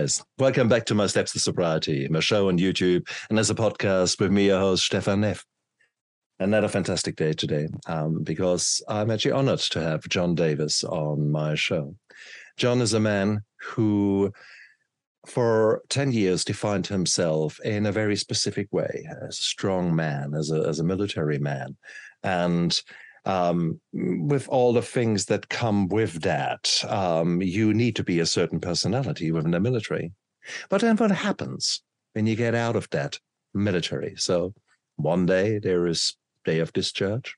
guys. Welcome back to My Steps to Sobriety, my show on YouTube and as a podcast with me, your host, Stefan Neff. Another fantastic day today um, because I'm actually honored to have John Davis on my show. John is a man who, for 10 years, defined himself in a very specific way as a strong man, as a, as a military man. And um, with all the things that come with that, um, you need to be a certain personality within the military. But then what happens when you get out of that military? So one day there is day of discharge.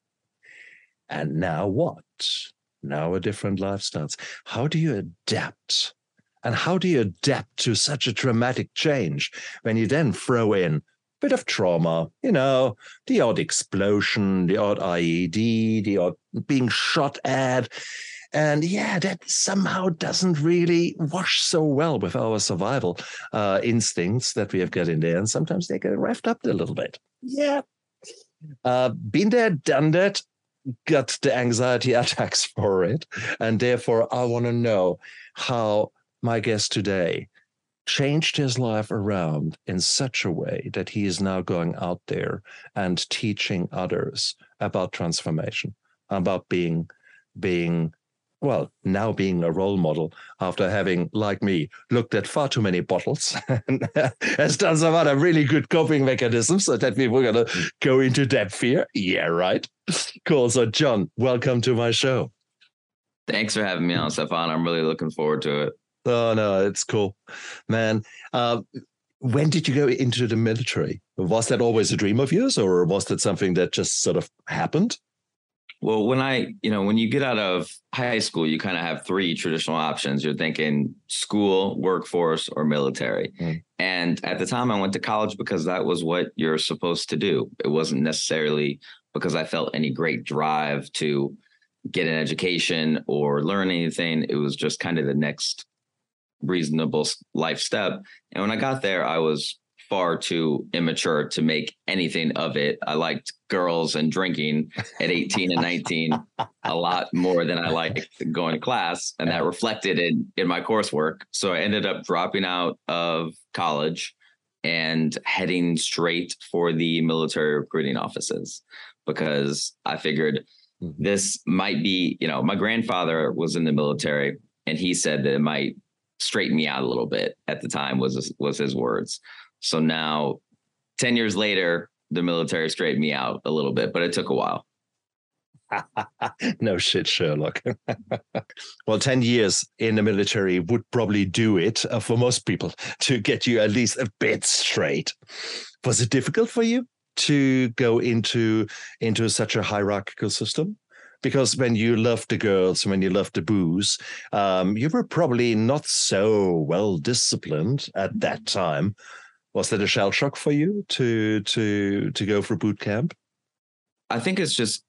And now what? Now a different life starts. How do you adapt? And how do you adapt to such a dramatic change when you then throw in bit of trauma, you know, the odd explosion, the odd IED, the odd being shot at. And yeah, that somehow doesn't really wash so well with our survival uh, instincts that we have got in there. And sometimes they get revved up a little bit. Yeah. Uh, been there, done that, got the anxiety attacks for it. And therefore, I want to know how my guest today changed his life around in such a way that he is now going out there and teaching others about transformation, about being being well, now being a role model after having, like me, looked at far too many bottles and has done some other really good coping mechanisms so that we were going to go into depth here. Yeah, right. Cool. So, John, welcome to my show. Thanks for having me on, Stefan. I'm really looking forward to it. Oh no, it's cool, man. Uh, when did you go into the military? Was that always a dream of yours, or was that something that just sort of happened? Well, when I, you know, when you get out of high school, you kind of have three traditional options. You're thinking school, workforce, or military. Mm. And at the time, I went to college because that was what you're supposed to do. It wasn't necessarily because I felt any great drive to get an education or learn anything. It was just kind of the next reasonable life step. And when I got there, I was far too immature to make anything of it. I liked girls and drinking at 18 and 19 a lot more than I liked going to class. And that reflected in, in my coursework. So I ended up dropping out of college and heading straight for the military recruiting offices because I figured mm-hmm. this might be, you know, my grandfather was in the military and he said that it might straighten me out a little bit at the time was was his words. So now 10 years later, the military straightened me out a little bit, but it took a while. no shit, Sherlock. well, 10 years in the military would probably do it uh, for most people to get you at least a bit straight. Was it difficult for you to go into into such a hierarchical system? Because when you loved the girls, and when you loved the booze, um, you were probably not so well disciplined at that time. Was that a shell shock for you to to to go for boot camp? I think it's just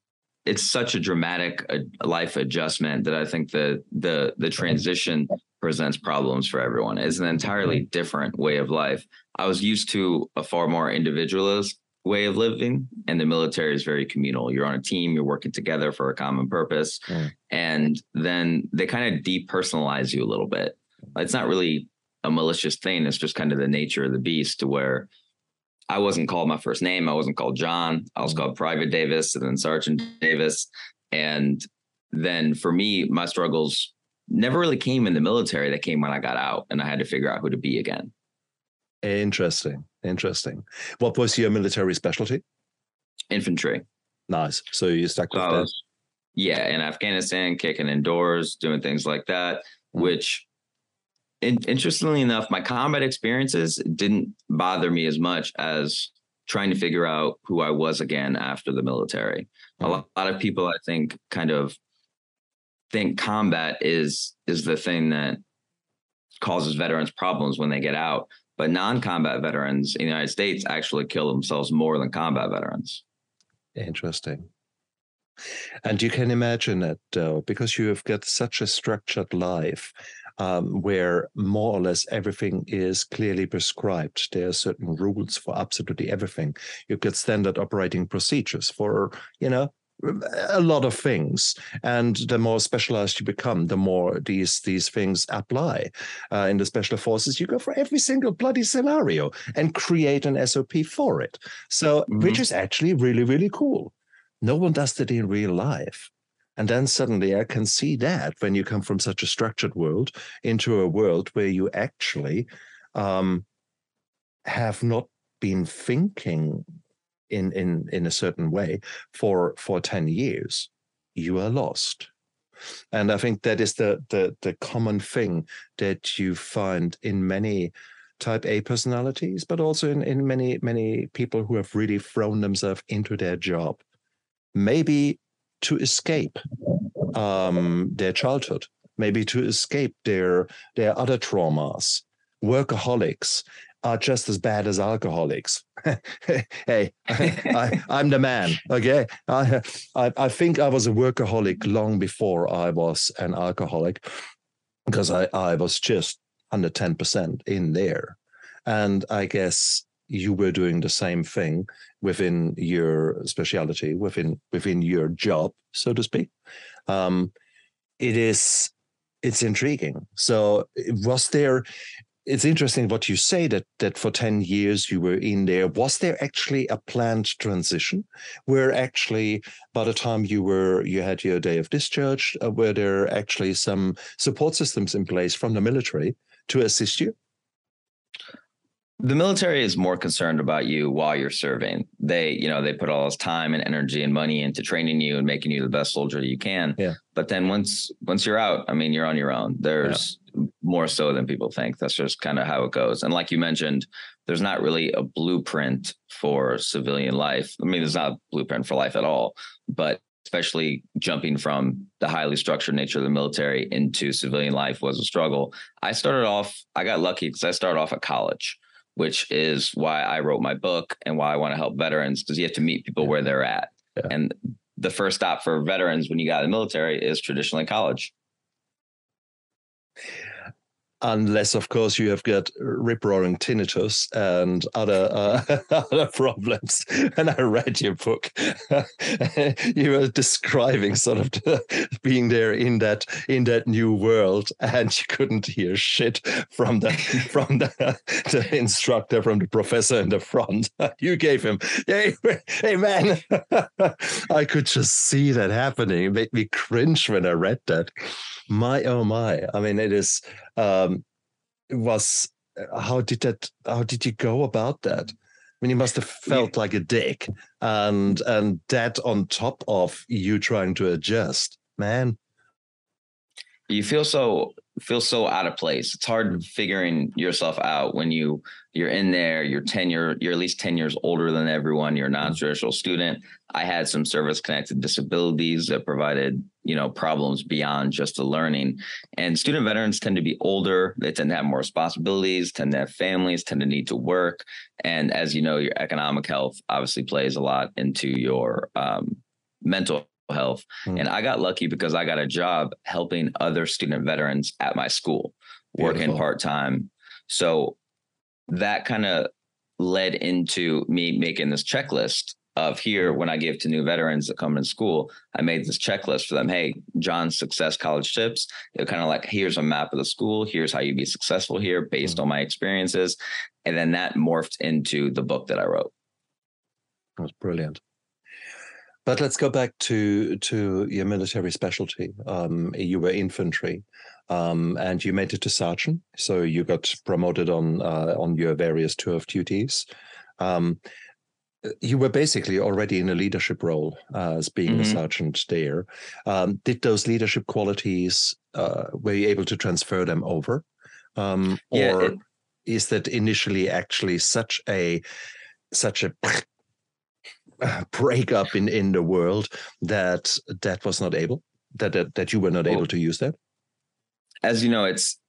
it's such a dramatic uh, life adjustment that I think the the the transition presents problems for everyone. It's an entirely different way of life. I was used to a far more individualist way of living and the military is very communal you're on a team you're working together for a common purpose mm. and then they kind of depersonalize you a little bit it's not really a malicious thing it's just kind of the nature of the beast to where i wasn't called my first name i wasn't called john i was mm. called private davis and then sergeant davis and then for me my struggles never really came in the military that came when i got out and i had to figure out who to be again Interesting. Interesting. What was your military specialty? Infantry. Nice. So you stuck with that? Yeah, in Afghanistan, kicking indoors, doing things like that, mm. which in, interestingly enough, my combat experiences didn't bother me as much as trying to figure out who I was again after the military. Mm. A, lot, a lot of people, I think, kind of think combat is is the thing that causes veterans problems when they get out but non-combat veterans in the United States actually kill themselves more than combat veterans. Interesting. And you can imagine it, though, because you have got such a structured life um, where more or less everything is clearly prescribed. There are certain rules for absolutely everything. You've got standard operating procedures for, you know, a lot of things. And the more specialized you become the more these these things apply. Uh, in the special forces you go for every single bloody scenario and create an sop for it. So mm-hmm. which is actually really really cool. No one does that in real life. And then suddenly I can see that when you come from such a structured world into a world where you actually um, have not been thinking in in in a certain way for for 10 years you are lost. And i think that is the the the common thing that you find in many type a personalities but also in in many many people who have really thrown themselves into their job maybe to escape um, their childhood maybe to escape their their other traumas. Workaholics are just as bad as alcoholics. hey, I, am the man. Okay, I, I, I think I was a workaholic long before I was an alcoholic because I I was just under ten percent in there, and I guess you were doing the same thing within your speciality, within within your job, so to speak. Um, it is it's intriguing. So was there it's interesting what you say that that for 10 years you were in there. Was there actually a planned transition where actually by the time you were you had your day of discharge uh, were there actually some support systems in place from the military to assist you the military is more concerned about you while you're serving. They, you know, they put all this time and energy and money into training you and making you the best soldier you can. Yeah. But then once once you're out, I mean, you're on your own. There's yeah. more so than people think. That's just kind of how it goes. And like you mentioned, there's not really a blueprint for civilian life. I mean, there's not a blueprint for life at all. But especially jumping from the highly structured nature of the military into civilian life was a struggle. I started off, I got lucky because I started off at college which is why I wrote my book and why I want to help veterans because you have to meet people where they're at. Yeah. And the first stop for veterans when you got in the military is traditionally college unless of course you have got rip roaring tinnitus and other uh, other problems. And i read your book. You were describing sort of being there in that in that new world and you couldn't hear shit from the from the, the instructor from the professor in the front. You gave him hey hey man. I could just see that happening. It made me cringe when i read that. My oh my. I mean it is um, was uh, how did that how did you go about that? I mean you must have felt yeah. like a dick and and that on top of you trying to adjust. Man. You feel so feel so out of place. It's hard figuring yourself out when you you're in there. You're ten year you're at least ten years older than everyone. You're a non-traditional student. I had some service connected disabilities that provided you know problems beyond just the learning. And student veterans tend to be older. They tend to have more responsibilities. Tend to have families. Tend to need to work. And as you know, your economic health obviously plays a lot into your um, mental health. Mm. And I got lucky because I got a job helping other student veterans at my school, Beautiful. working part time. So that kind of led into me making this checklist of here when I give to new veterans that come in school, I made this checklist for them. Hey, John's success college tips. They're kind of like, here's a map of the school. Here's how you be successful here based mm-hmm. on my experiences. And then that morphed into the book that I wrote. That's brilliant. But let's go back to to your military specialty. Um, you were infantry, um, and you made it to sergeant. So you got promoted on uh, on your various tour of duties. Um, you were basically already in a leadership role uh, as being mm-hmm. a sergeant there. Um, did those leadership qualities uh, were you able to transfer them over, um, or yeah, it, is that initially actually such a such a breakup in in the world that that was not able that that, that you were not well, able to use that as you know it's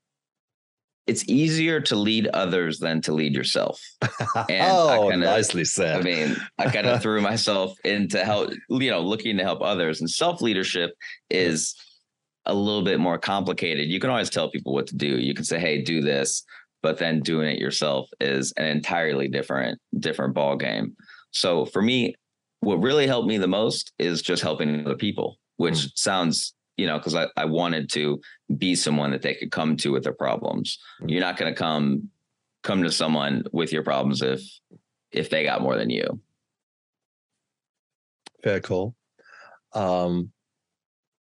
it's easier to lead others than to lead yourself. And oh, kinda, nicely said. I mean, I kind of threw myself into help, you know, looking to help others. And self leadership is a little bit more complicated. You can always tell people what to do. You can say, "Hey, do this," but then doing it yourself is an entirely different different ball game. So for me, what really helped me the most is just helping other people, which mm. sounds, you know, because I, I wanted to be someone that they could come to with their problems. Mm. You're not going to come come to someone with your problems if if they got more than you. Very cool. Um,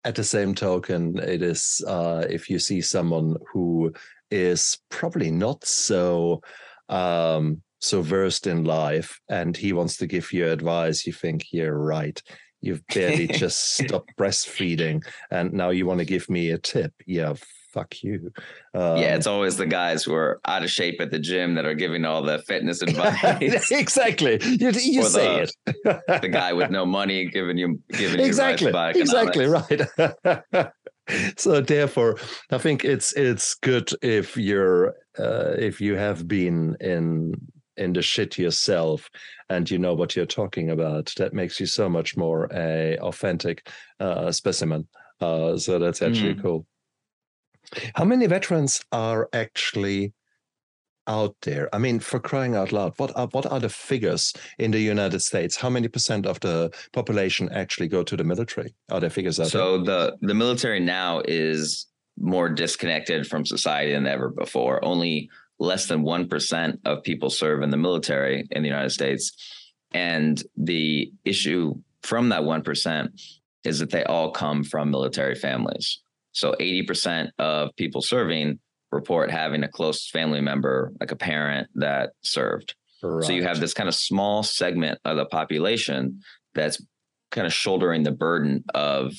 at the same token, it is uh, if you see someone who is probably not so um, so versed in life and he wants to give you advice, you think you're right. You've barely just stopped breastfeeding and now you want to give me a tip. Yeah, fuck you. Um, yeah, it's always the guys who are out of shape at the gym that are giving all the fitness advice. exactly. You, you say the, it. the guy with no money giving you giving exactly. you advice Exactly right. so therefore, I think it's it's good if you're uh, if you have been in in the shit yourself and you know what you're talking about that makes you so much more a authentic uh, specimen uh, so that's actually mm. cool how many veterans are actually out there? I mean, for crying out loud, what are what are the figures in the United States? How many percent of the population actually go to the military? Are there figures out so there? the the military now is more disconnected from society than ever before. Only less than one percent of people serve in the military in the United States, and the issue from that one percent is that they all come from military families. So 80% of people serving report having a close family member, like a parent that served. Right. So you have this kind of small segment of the population that's kind of shouldering the burden of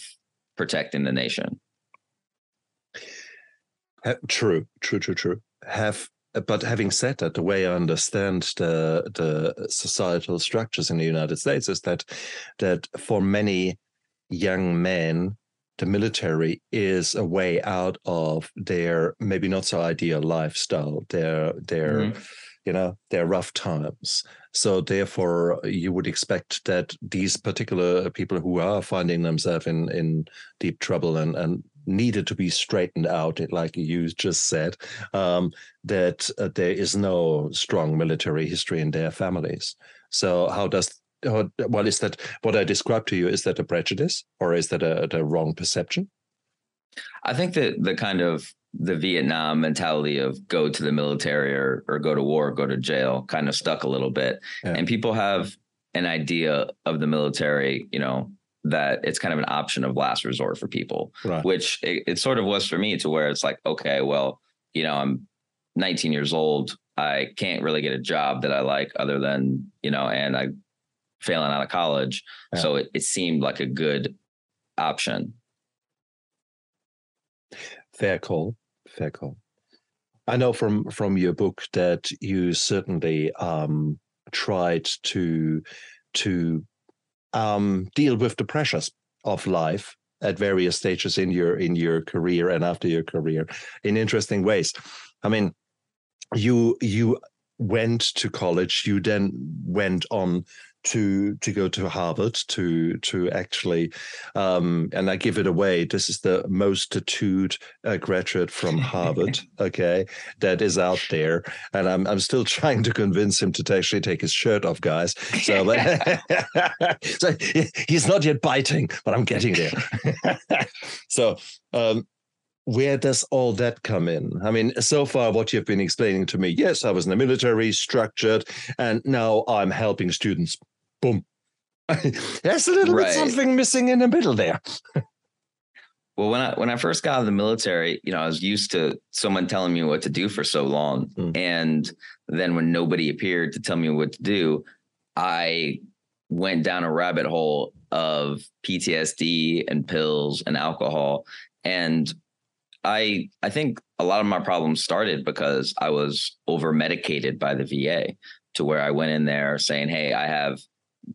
protecting the nation. True, true, true, true. Have but having said that, the way I understand the the societal structures in the United States is that that for many young men the military is a way out of their maybe not so ideal lifestyle, their their mm-hmm. you know their rough times. So therefore, you would expect that these particular people who are finding themselves in in deep trouble and and needed to be straightened out, like you just said, um, that uh, there is no strong military history in their families. So how does well, is that what I described to you? Is that a prejudice or is that a, a wrong perception? I think that the kind of the Vietnam mentality of go to the military or, or go to war, go to jail kind of stuck a little bit. Yeah. And people have an idea of the military, you know, that it's kind of an option of last resort for people, right. which it, it sort of was for me to where it's like, okay, well, you know, I'm 19 years old. I can't really get a job that I like other than, you know, and I failing out of college. Yeah. So it, it seemed like a good option. Fair call. Fair call. I know from from your book that you certainly um, tried to to um, deal with the pressures of life at various stages in your in your career and after your career in interesting ways. I mean, you you went to college. You then went on to to go to Harvard to to actually um, and I give it away. This is the most tattooed uh, graduate from Harvard, okay, that is out there, and I'm I'm still trying to convince him to actually take his shirt off, guys. So, but, so he's not yet biting, but I'm getting there. so. Um, where does all that come in? I mean, so far, what you've been explaining to me, yes, I was in the military, structured, and now I'm helping students boom. There's a little right. bit something missing in the middle there. well, when I when I first got out of the military, you know, I was used to someone telling me what to do for so long, mm. and then when nobody appeared to tell me what to do, I went down a rabbit hole of PTSD and pills and alcohol, and I I think a lot of my problems started because I was over medicated by the VA to where I went in there saying, "Hey, I have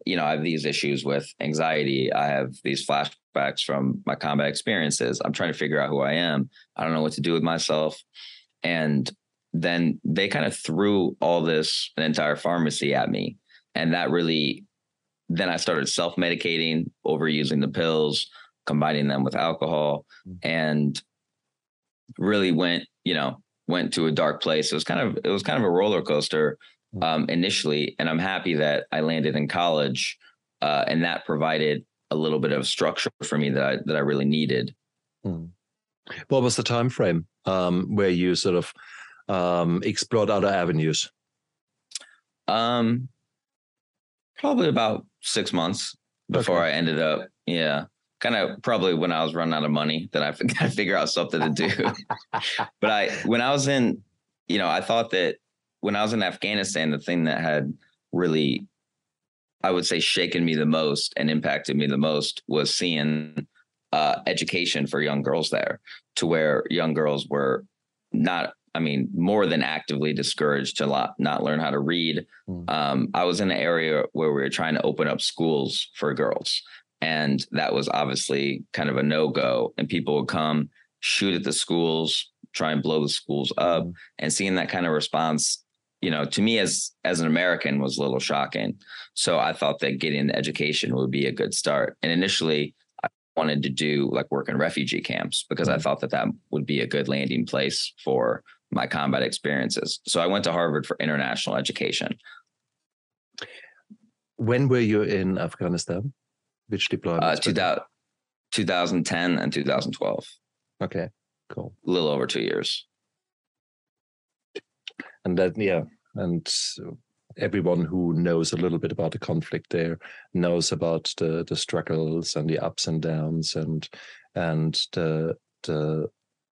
you know, I have these issues with anxiety. I have these flashbacks from my combat experiences. I'm trying to figure out who I am. I don't know what to do with myself. And then they kind of threw all this, an entire pharmacy at me. And that really, then I started self medicating, overusing the pills, combining them with alcohol, mm-hmm. and really went, you know, went to a dark place. It was kind of, it was kind of a roller coaster um, initially, and I'm happy that I landed in college uh, and that provided a little bit of structure for me that I that I really needed. Hmm. What was the time frame um, where you sort of um, explored other avenues? Um, probably about six months before okay. I ended up, yeah, kind of probably when I was running out of money that I got to figure out something to do. but I, when I was in, you know, I thought that when I was in Afghanistan, the thing that had really, I would say, shaken me the most and impacted me the most was seeing uh, education for young girls there, to where young girls were not I mean, more than actively discouraged to not, not learn how to read. Mm. Um, I was in an area where we were trying to open up schools for girls. And that was obviously kind of a no go. And people would come shoot at the schools, try and blow the schools up. Mm. And seeing that kind of response, you know, to me as as an American was a little shocking. So I thought that getting the education would be a good start. And initially, I wanted to do like work in refugee camps because mm. I thought that that would be a good landing place for my combat experiences. So I went to Harvard for international education. When were you in Afghanistan? Which deployment? Uh, 2000, 2010 and 2012. Okay, cool. A little over two years. And that, yeah, and everyone who knows a little bit about the conflict there knows about the the struggles and the ups and downs and and the the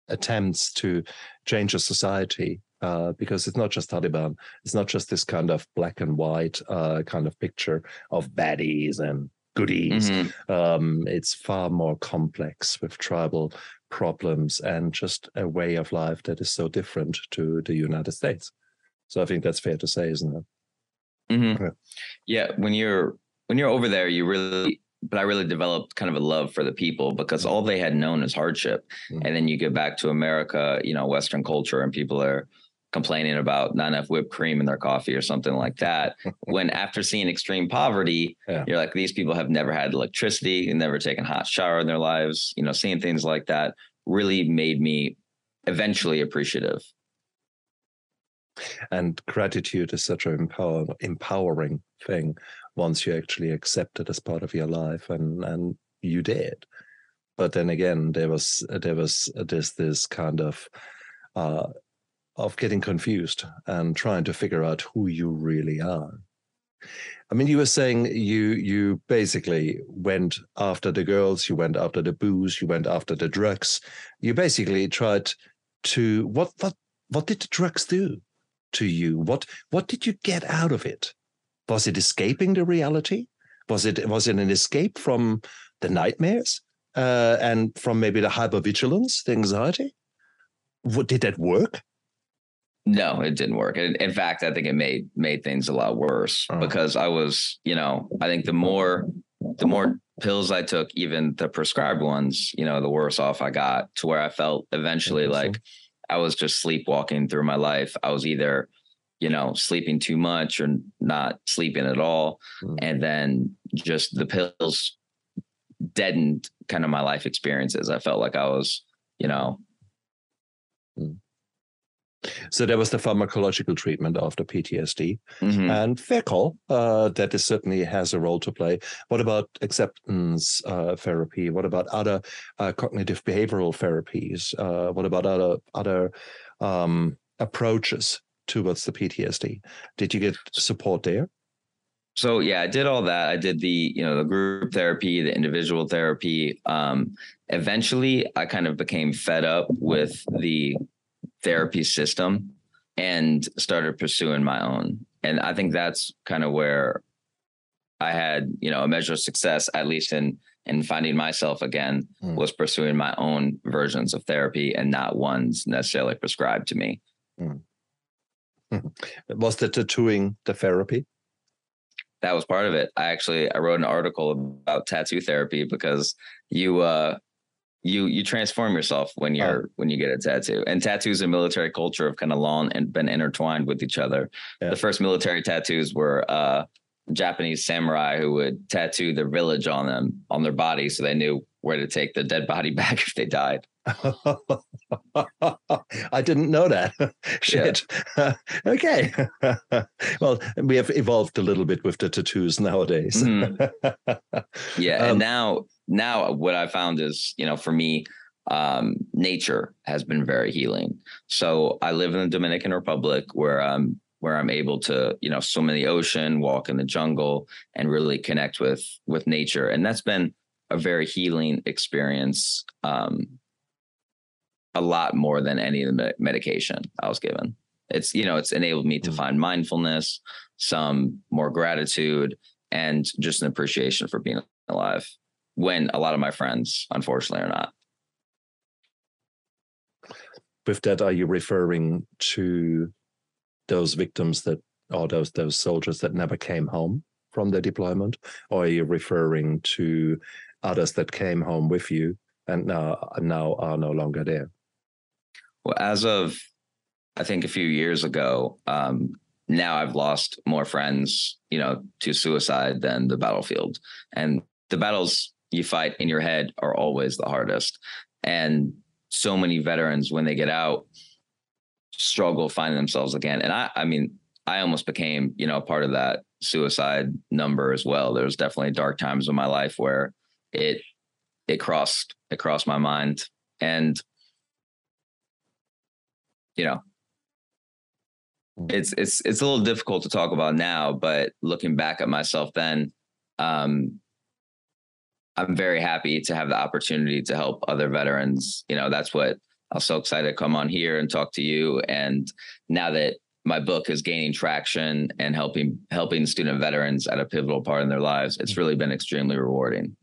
attempts to change a society uh, because it's not just Taliban. It's not just this kind of black and white uh, kind of picture of baddies and goodies. Mm-hmm. Um, it's far more complex with tribal problems and just a way of life that is so different to the United States. So I think that's fair to say, isn't it? Mm-hmm. Yeah. yeah. When you're when you're over there, you really but I really developed kind of a love for the people because all they had known is hardship. Mm-hmm. And then you get back to America, you know, Western culture, and people are complaining about not enough whipped cream in their coffee or something like that. when after seeing extreme poverty, yeah. you're like, these people have never had electricity and never taken a hot shower in their lives. You know, seeing things like that really made me eventually appreciative. And gratitude is such an empower, empowering thing once you actually accept it as part of your life and and you did. But then again there was there was this this kind of uh of getting confused and trying to figure out who you really are. I mean, you were saying you you basically went after the girls, you went after the booze, you went after the drugs. You basically tried to what what what did the drugs do to you? What what did you get out of it? Was it escaping the reality? Was it was it an escape from the nightmares uh, and from maybe the hypervigilance, the anxiety? What, did that work? No, it didn't work. In, in fact, I think it made made things a lot worse uh-huh. because I was, you know, I think the more the more pills I took, even the prescribed ones, you know, the worse off I got to where I felt eventually like I was just sleepwalking through my life. I was either you know, sleeping too much or not sleeping at all. Mm. And then just the pills deadened kind of my life experiences. I felt like I was, you know. So there was the pharmacological treatment after PTSD, mm-hmm. and fair call. Uh, that is certainly has a role to play. What about acceptance uh, therapy? What about other uh, cognitive behavioral therapies? Uh, what about other other um, approaches towards the PTSD. Did you get support there? So yeah, I did all that. I did the you know the group therapy, the individual therapy. Um, eventually, I kind of became fed up with the therapy system and started pursuing my own. And I think that's kind of where I had you know a measure of success, at least in in finding myself again, mm. was pursuing my own versions of therapy and not ones necessarily prescribed to me. Mm. Was the tattooing the therapy? That was part of it. I actually I wrote an article about tattoo therapy because you uh you you transform yourself when oh. you're oh. when you get a tattoo. And tattoos and military culture have kind of long and been intertwined with each other. Yeah. The first military tattoos were uh Japanese samurai who would tattoo their village on them on their body so they knew where to take the dead body back if they died. I didn't know that. Shit. Okay. well, we have evolved a little bit with the tattoos nowadays. mm. Yeah, um, and now now what I found is, you know, for me, um, nature has been very healing. So I live in the Dominican Republic where I'm where I'm able to, you know, swim in the ocean, walk in the jungle, and really connect with with nature. And that's been a very healing experience. Um, a lot more than any of the medication I was given. It's you know, it's enabled me to mm. find mindfulness, some more gratitude, and just an appreciation for being alive. When a lot of my friends, unfortunately, are not. With that, are you referring to those victims that, or those those soldiers that never came home from their deployment, or are you referring to others that came home with you and now now are no longer there? Well, as of I think a few years ago, um, now I've lost more friends, you know, to suicide than the battlefield, and the battles you fight in your head are always the hardest. And so many veterans when they get out struggle finding themselves again. And I, I mean, I almost became, you know, part of that suicide number as well. There was definitely dark times in my life where it it crossed it crossed my mind, and you know, it's it's it's a little difficult to talk about now. But looking back at myself then, um, I'm very happy to have the opportunity to help other veterans. You know, that's what I was so excited to come on here and talk to you. And now that my book is gaining traction and helping helping student veterans at a pivotal part in their lives, it's really been extremely rewarding.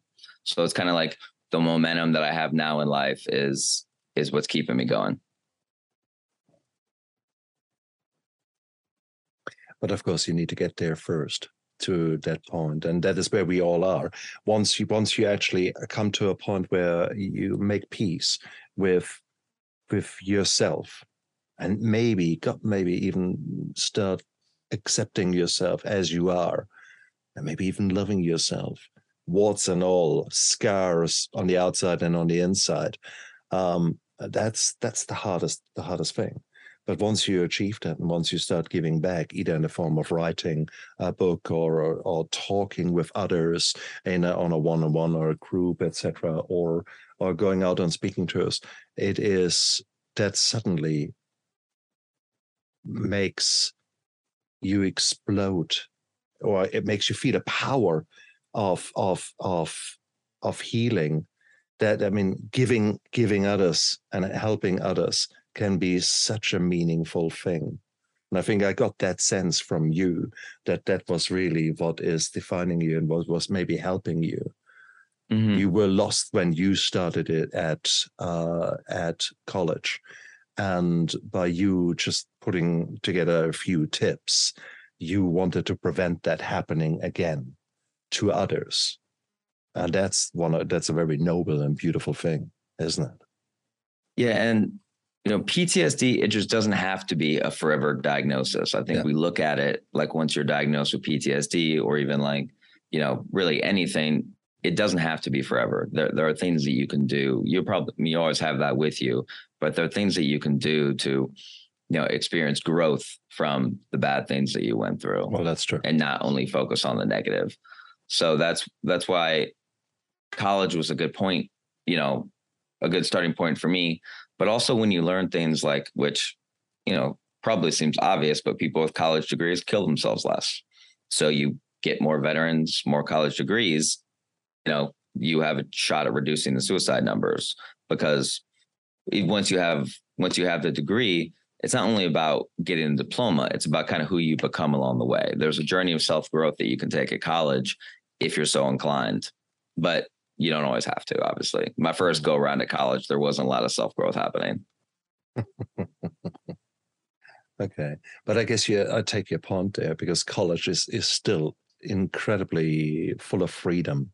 So it's kind of like the momentum that I have now in life is is what's keeping me going. But of course, you need to get there first to that point and that is where we all are. Once you once you actually come to a point where you make peace with with yourself and maybe got maybe even start accepting yourself as you are and maybe even loving yourself warts and all scars on the outside and on the inside um, that's that's the hardest the hardest thing but once you achieve that, and once you start giving back, either in the form of writing a book or or, or talking with others in a, on a one-on-one or a group, etc., or or going out and speaking to us, it is that suddenly makes you explode, or it makes you feel a power of of of of healing that i mean giving giving others and helping others can be such a meaningful thing. And I think I got that sense from you that that was really what is defining you and what was maybe helping you. Mm-hmm. You were lost when you started it at uh, at college, and by you just putting together a few tips, you wanted to prevent that happening again to others, and that's one. That's a very noble and beautiful thing, isn't it? Yeah, and you know, PTSD, it just doesn't have to be a forever diagnosis. I think yeah. we look at it like once you're diagnosed with PTSD or even like, you know, really anything, it doesn't have to be forever. There, there are things that you can do. You probably, you always have that with you, but there are things that you can do to, you know, experience growth from the bad things that you went through. Well, that's true. And not only focus on the negative. So that's, that's why college was a good point, you know, a good starting point for me but also when you learn things like which you know probably seems obvious but people with college degrees kill themselves less. So you get more veterans more college degrees you know you have a shot at reducing the suicide numbers because once you have once you have the degree it's not only about getting a diploma it's about kind of who you become along the way. There's a journey of self growth that you can take at college if you're so inclined. But you don't always have to, obviously. My first go around at college, there wasn't a lot of self growth happening. okay. But I guess you, I take your point there because college is, is still incredibly full of freedom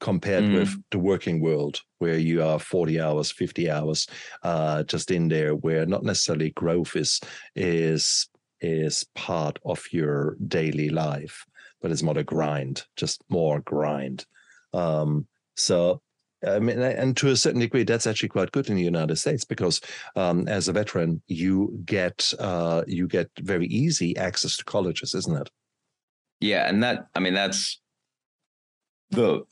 compared mm. with the working world where you are 40 hours 50 hours uh, just in there where not necessarily growth is is is part of your daily life but it's more a grind, just more grind. Um, so I mean, and to a certain degree, that's actually quite good in the United States because um, as a veteran, you get uh, you get very easy access to colleges, isn't it? Yeah, and that I mean that's the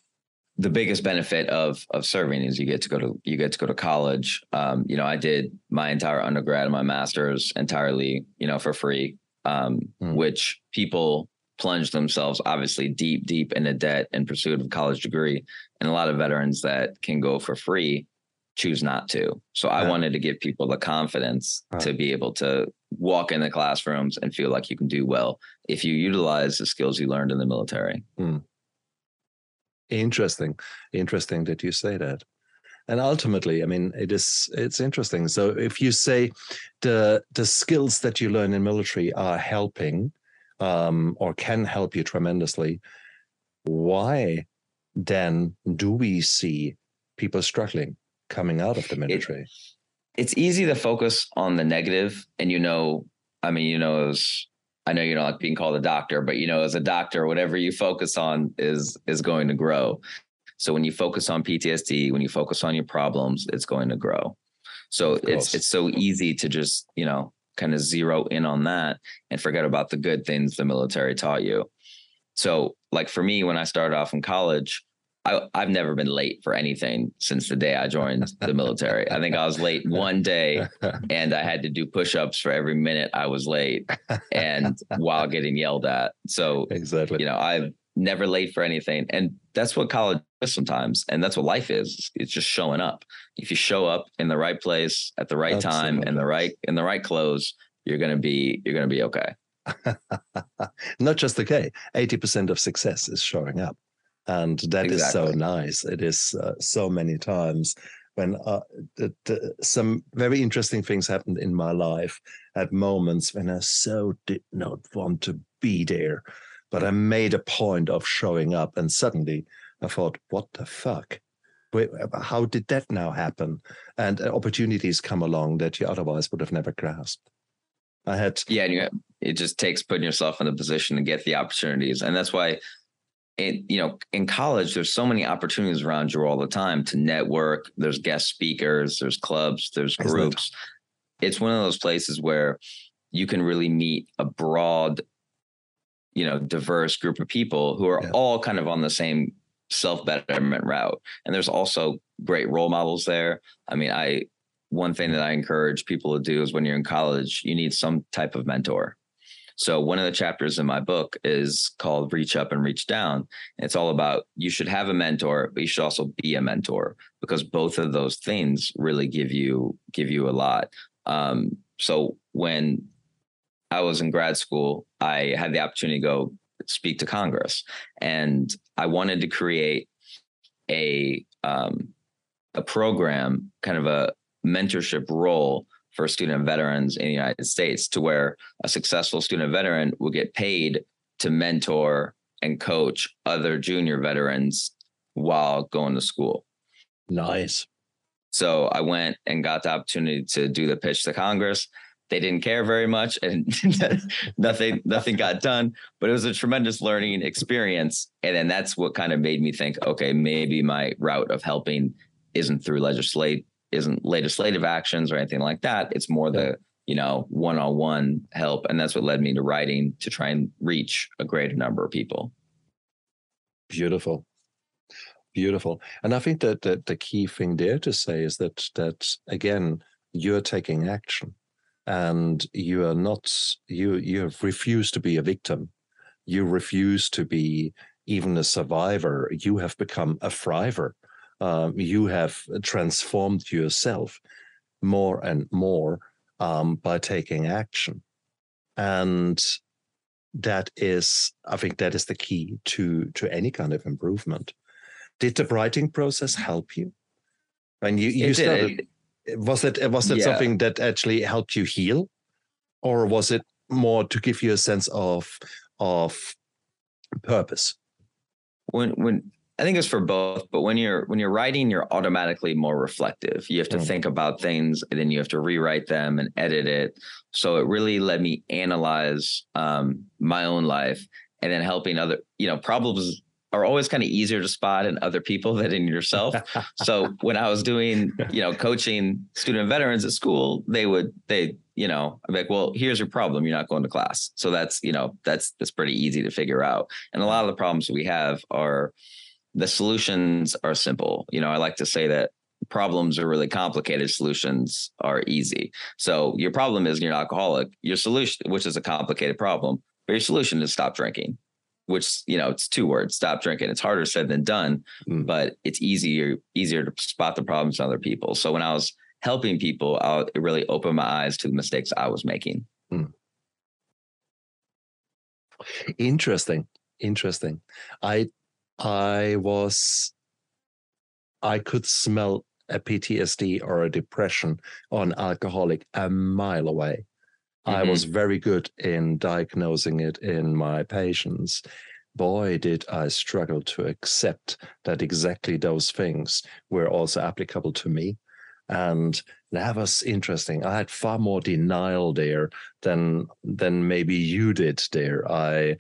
the biggest benefit of of serving is you get to go to you get to go to college. Um, you know, I did my entire undergrad and my master's entirely, you know, for free, um, mm. which people plunge themselves obviously deep, deep into debt in pursuit of a college degree. And a lot of veterans that can go for free choose not to. So yeah. I wanted to give people the confidence to be able to walk in the classrooms and feel like you can do well if you utilize the skills you learned in the military. Mm. Interesting. Interesting that you say that. And ultimately, I mean, it is it's interesting. So if you say the the skills that you learn in military are helping um, or can help you tremendously, why then do we see people struggling coming out of the military? It, it's easy to focus on the negative, and you know, I mean, you know, as I know you're not like being called a doctor, but you know, as a doctor, whatever you focus on is is going to grow. So when you focus on PTSD, when you focus on your problems, it's going to grow. So it's it's so easy to just you know kind of zero in on that and forget about the good things the military taught you. So, like for me, when I started off in college, I, have never been late for anything since the day I joined the military. I think I was late one day and I had to do push ups for every minute I was late and while getting yelled at. So, exactly, you know, I've never late for anything. And that's what college is sometimes. And that's what life is. It's just showing up. If you show up in the right place at the right Absolutely. time and the right in the right clothes, you're gonna be you're gonna be okay. Not just okay. 80% of success is showing up. And that exactly. is so nice. It is uh, so many times when uh, some very interesting things happened in my life at moments when I so did not want to be there but I made a point of showing up. And suddenly I thought, what the fuck? How did that now happen? And uh, opportunities come along that you otherwise would have never grasped. I had. Yeah. And you, it just takes putting yourself in a position to get the opportunities. And that's why it, you know, in college, there's so many opportunities around you all the time to network. There's guest speakers, there's clubs, there's groups. It's one of those places where you can really meet a broad you know diverse group of people who are yeah. all kind of on the same self betterment route. And there's also great role models there. I mean i one thing that i encourage people to do is when you're in college you need some type of mentor. So one of the chapters in my book is called reach up and reach down. It's all about you should have a mentor but you should also be a mentor because both of those things really give you give you a lot. Um, so when I was in grad school, I had the opportunity to go speak to Congress, and I wanted to create a um, a program, kind of a mentorship role for student veterans in the United States, to where a successful student veteran would get paid to mentor and coach other junior veterans while going to school. Nice. So I went and got the opportunity to do the pitch to Congress they didn't care very much and nothing nothing got done but it was a tremendous learning experience. And then that's what kind of made me think okay maybe my route of helping isn't through legislate isn't legislative actions or anything like that. It's more the you know one-on-one help. And that's what led me to writing to try and reach a greater number of people. Beautiful. Beautiful. And i think that, that the key thing there to say is that that again you're taking action and you are not you you have refused to be a victim. You refuse to be even a survivor. You have become a thriver. Um, you have transformed yourself more and more um, by taking action. And that is i think that is the key to to any kind of improvement. Did the writing process help you? When you you started was it was it yeah. something that actually helped you heal or was it more to give you a sense of of purpose when when i think it's for both but when you're when you're writing you're automatically more reflective you have to mm. think about things and then you have to rewrite them and edit it so it really let me analyze um, my own life and then helping other, you know, problems are always kind of easier to spot in other people than in yourself. so when I was doing, you know, coaching student veterans at school, they would they, you know, I'm like, well, here's your problem. You're not going to class. So that's, you know, that's that's pretty easy to figure out. And a lot of the problems we have are the solutions are simple. You know, I like to say that problems are really complicated solutions are easy so your problem is you're an alcoholic your solution which is a complicated problem but your solution is stop drinking which you know it's two words stop drinking. It's harder said than done mm. but it's easier easier to spot the problems in other people. So when i was helping people I, it really opened my eyes to the mistakes i was making. Mm. interesting interesting. I i was i could smell a ptsd or a depression on alcoholic a mile away Mm-hmm. I was very good in diagnosing it in my patients. Boy, did I struggle to accept that exactly those things were also applicable to me. And that was interesting. I had far more denial there than than maybe you did there. I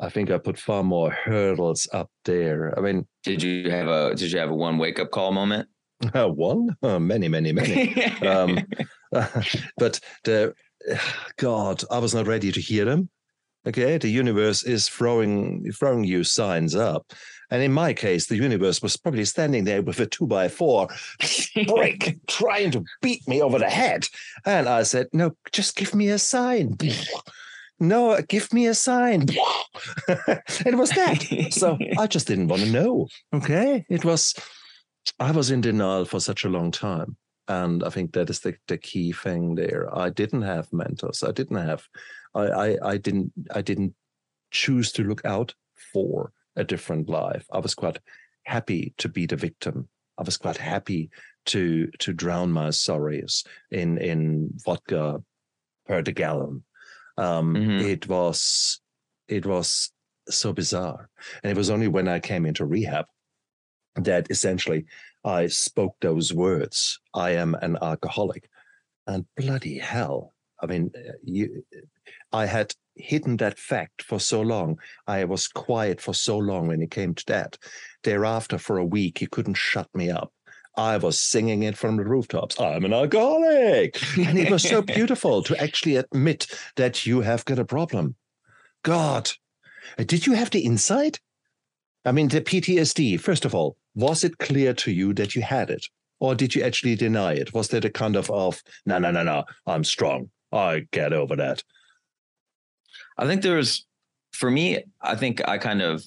I think I put far more hurdles up there. I mean, did you have a did you have a one wake up call moment? Uh, one, uh, many, many, many. um, but the God, I was not ready to hear them. Okay, the universe is throwing throwing you signs up, and in my case, the universe was probably standing there with a two by four brick, trying to beat me over the head. And I said, "No, just give me a sign." no, uh, give me a sign. it was that. So I just didn't want to know. Okay, it was. I was in denial for such a long time and I think that is the, the key thing there. I didn't have mentors. I didn't have, I, I, I didn't, I didn't choose to look out for a different life. I was quite happy to be the victim. I was quite happy to to drown my sorrows in in vodka per the gallon. Um, mm-hmm. It was it was so bizarre, and it was only when I came into rehab that essentially I spoke those words. I am an alcoholic. And bloody hell. I mean, uh, you, I had hidden that fact for so long. I was quiet for so long when it came to that. Thereafter, for a week, he couldn't shut me up. I was singing it from the rooftops. I'm an alcoholic. and it was so beautiful to actually admit that you have got a problem. God, uh, did you have the insight? I mean, the PTSD, first of all, was it clear to you that you had it? Or did you actually deny it? Was there a kind of, of no, no, no, no, I'm strong. I get over that. I think there was, for me, I think I kind of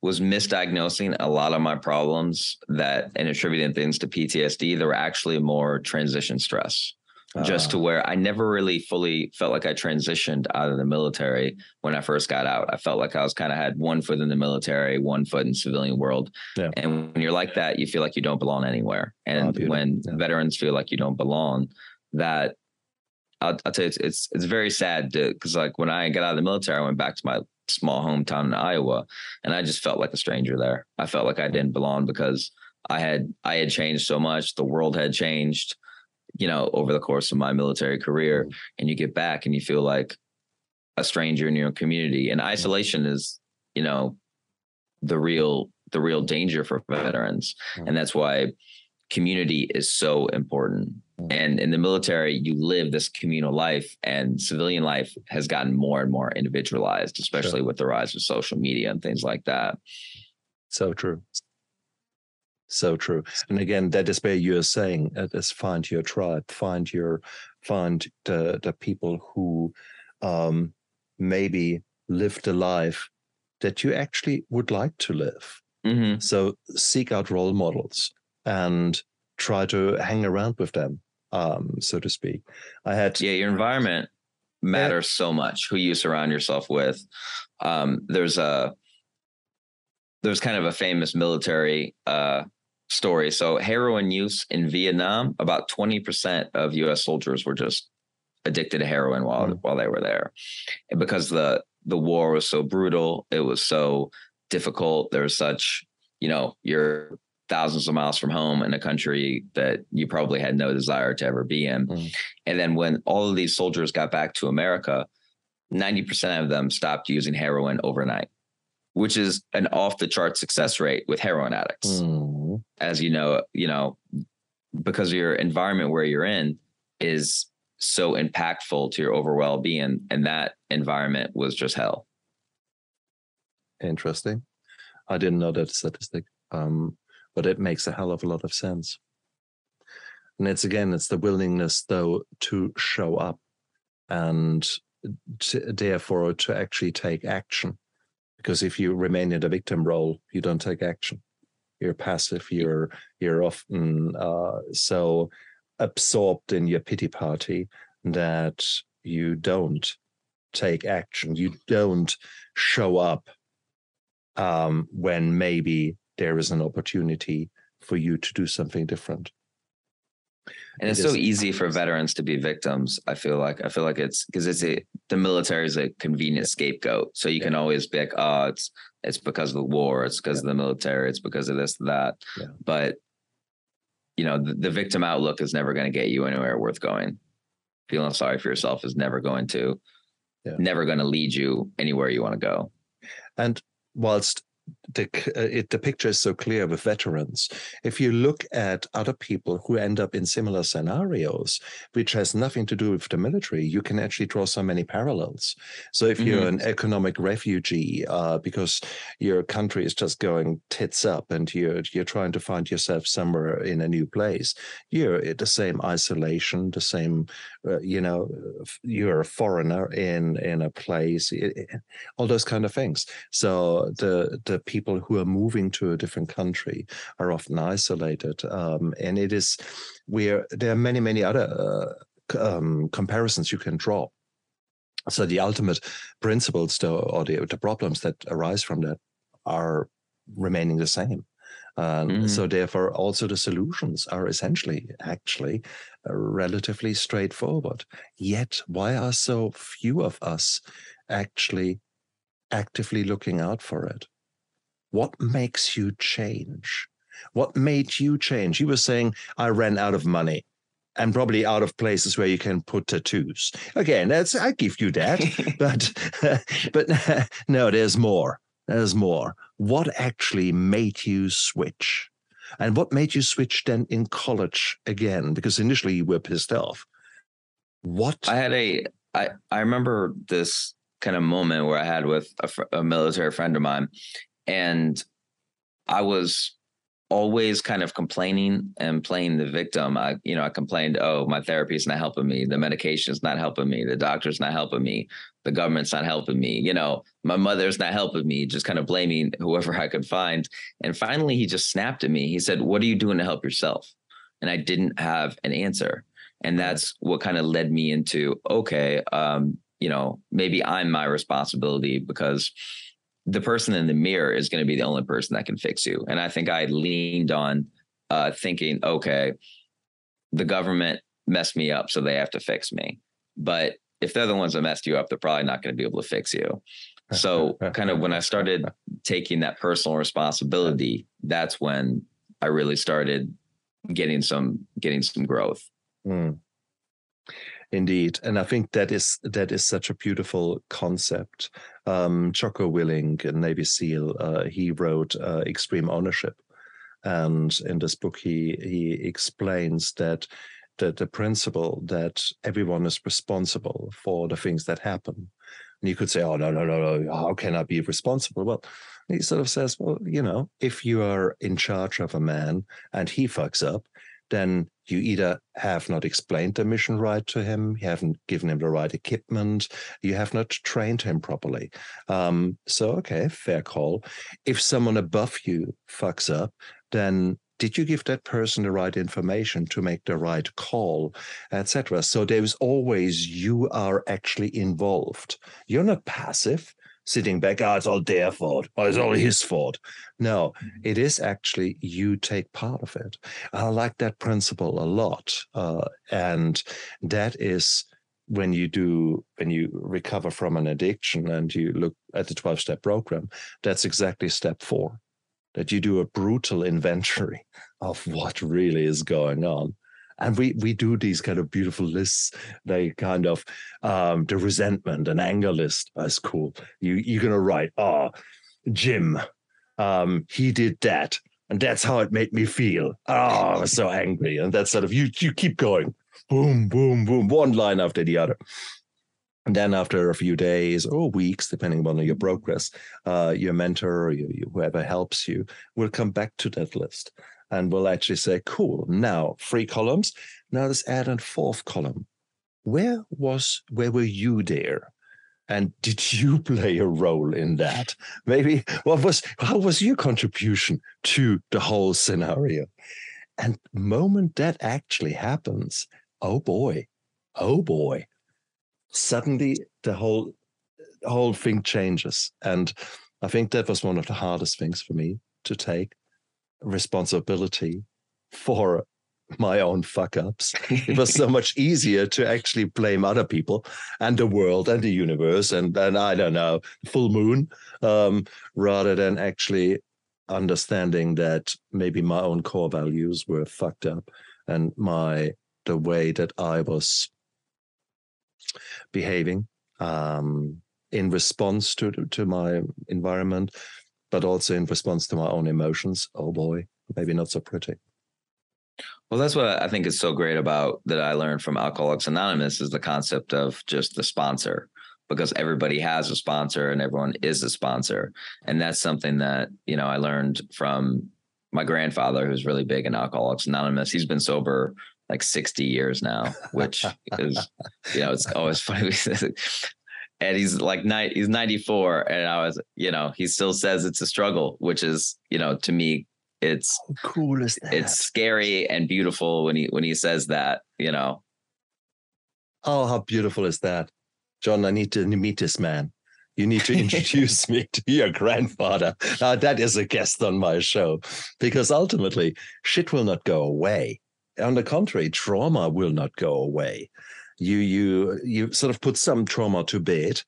was misdiagnosing a lot of my problems that and attributing things to PTSD. There were actually more transition stress just to ah. where I never really fully felt like I transitioned out of the military when I first got out. I felt like I was kind of had one foot in the military, one foot in civilian world. Yeah. And when you're like that, you feel like you don't belong anywhere. And oh, when yeah. veterans feel like you don't belong, that I'll, I'll tell you, it's, it's, it's very sad because like when I got out of the military, I went back to my small hometown in Iowa, and I just felt like a stranger there. I felt like I didn't belong because I had I had changed so much. The world had changed you know, over the course of my military career. Mm-hmm. And you get back and you feel like a stranger in your community. And mm-hmm. isolation is, you know, the real the real danger for veterans. Mm-hmm. And that's why community is so important. Mm-hmm. And in the military, you live this communal life, and civilian life has gotten more and more individualized, especially sure. with the rise of social media and things like that. So true. So true. And again, that is where you're saying uh, is find your tribe, find your find the the people who um, maybe lived a life that you actually would like to live. Mm-hmm. So seek out role models and try to hang around with them, um, so to speak. I had yeah, your environment matters so much. Who you surround yourself with. Um, there's a there's kind of a famous military uh, story. So heroin use in Vietnam, about 20% of US soldiers were just addicted to heroin while mm. while they were there. And because the the war was so brutal, it was so difficult. There was such, you know, you're thousands of miles from home in a country that you probably had no desire to ever be in. Mm. And then when all of these soldiers got back to America, 90% of them stopped using heroin overnight, which is an off the chart success rate with heroin addicts. Mm. As you know, you know, because your environment where you're in is so impactful to your overall being and that environment was just hell. Interesting. I didn't know that statistic. Um, but it makes a hell of a lot of sense. And it's again, it's the willingness though to show up and to, therefore to actually take action. Because if you remain in the victim role, you don't take action. You're passive. You're you're often uh, so absorbed in your pity party that you don't take action. You don't show up um, when maybe there is an opportunity for you to do something different and it's it so easy for veterans to be victims i feel like. I feel like it's because it's a the military is a convenient scapegoat. So you yeah. can always be like oh it's it's because of the war it's because yeah. of the military it's because of this that. Yeah. but you know the, the victim outlook is never going to get you anywhere worth going. Feeling sorry for yourself is never going to never going to lead you anywhere you want to go. And whilst it, the picture is so clear with veterans. If you look at other people who end up in similar scenarios, which has nothing to do with the military, you can actually draw so many parallels. So if mm-hmm. you're an economic refugee uh, because your country is just going tits up and you're you're trying to find yourself somewhere in a new place, you're the same isolation, the same, uh, you know, you're a foreigner in in a place, all those kind of things. So the the people who are moving to a different country are often isolated. Um, and it is where there are many, many other uh, um, comparisons you can draw. So the ultimate principles though, or the, the problems that arise from that are remaining the same. Um, mm-hmm. So therefore, also the solutions are essentially actually uh, relatively straightforward. Yet, why are so few of us actually actively looking out for it? What makes you change? What made you change? You were saying, I ran out of money and probably out of places where you can put tattoos. Again, that's I give you that, but but no, there's more. There's more. What actually made you switch? And what made you switch then in college again? Because initially you were pissed off. What I had a I I remember this kind of moment where I had with a, a military friend of mine, and I was always kind of complaining and playing the victim. I, you know, I complained, oh, my therapy is not helping me. The medication is not helping me. The doctor's not helping me. The government's not helping me. You know, my mother's not helping me, just kind of blaming whoever I could find. And finally, he just snapped at me. He said, what are you doing to help yourself? And I didn't have an answer. And that's what kind of led me into, okay, um, you know, maybe I'm my responsibility because the person in the mirror is going to be the only person that can fix you. And I think I leaned on uh, thinking, okay, the government messed me up, so they have to fix me. But if they're the ones that messed you up, they're probably not going to be able to fix you. So, kind of when I started taking that personal responsibility, that's when I really started getting some getting some growth. Mm. Indeed, and I think that is that is such a beautiful concept. Um, Jocko Willink, a Navy SEAL, uh, he wrote uh, Extreme Ownership, and in this book he he explains that the, the principle that everyone is responsible for the things that happen. And you could say, oh, no, no, no, no, how can I be responsible? Well, he sort of says, well, you know, if you are in charge of a man and he fucks up, then you either have not explained the mission right to him, you haven't given him the right equipment, you have not trained him properly. Um, so, okay, fair call. If someone above you fucks up, then did you give that person the right information to make the right call, etc. So there is always you are actually involved. You're not passive sitting back, oh, it's all their fault, or it's all his fault. No, mm-hmm. it is actually you take part of it. I like that principle a lot. Uh, and that is when you do, when you recover from an addiction and you look at the 12 step program, that's exactly step four that you do a brutal inventory of what really is going on and we we do these kind of beautiful lists. They kind of um the resentment and anger list that's cool. You you're gonna write oh jim um he did that and that's how it made me feel. Oh i was so angry and that sort of you you keep going. Boom boom boom one line after the other. And then after a few days or weeks, depending on your progress, uh, your mentor or you, whoever helps you will come back to that list and we'll actually say, cool, now three columns. Now let's add a fourth column. Where was, where were you there? And did you play a role in that? Maybe what was, how was your contribution to the whole scenario? And moment that actually happens, oh boy, oh boy, suddenly the whole whole thing changes. And I think that was one of the hardest things for me to take responsibility for my own fuck ups. it was so much easier to actually blame other people and the world and the universe and, and I don't know, full moon, um, rather than actually understanding that maybe my own core values were fucked up and my the way that I was behaving um, in response to to my environment, but also in response to my own emotions. Oh boy, maybe not so pretty. Well, that's what I think is so great about that I learned from Alcoholics Anonymous is the concept of just the sponsor because everybody has a sponsor and everyone is a sponsor. And that's something that, you know, I learned from my grandfather who's really big in Alcoholics Anonymous. He's been sober like 60 years now, which is, you know, it's always funny. and he's like night he's 94 and i was you know he still says it's a struggle which is you know to me it's How cool is that? it's scary and beautiful when he when he says that you know? Oh how beautiful is that? John i need to meet this man. You need to introduce me to your grandfather. Now that is a guest on my show because ultimately shit will not go away. On the contrary, trauma will not go away. You you you sort of put some trauma to bed.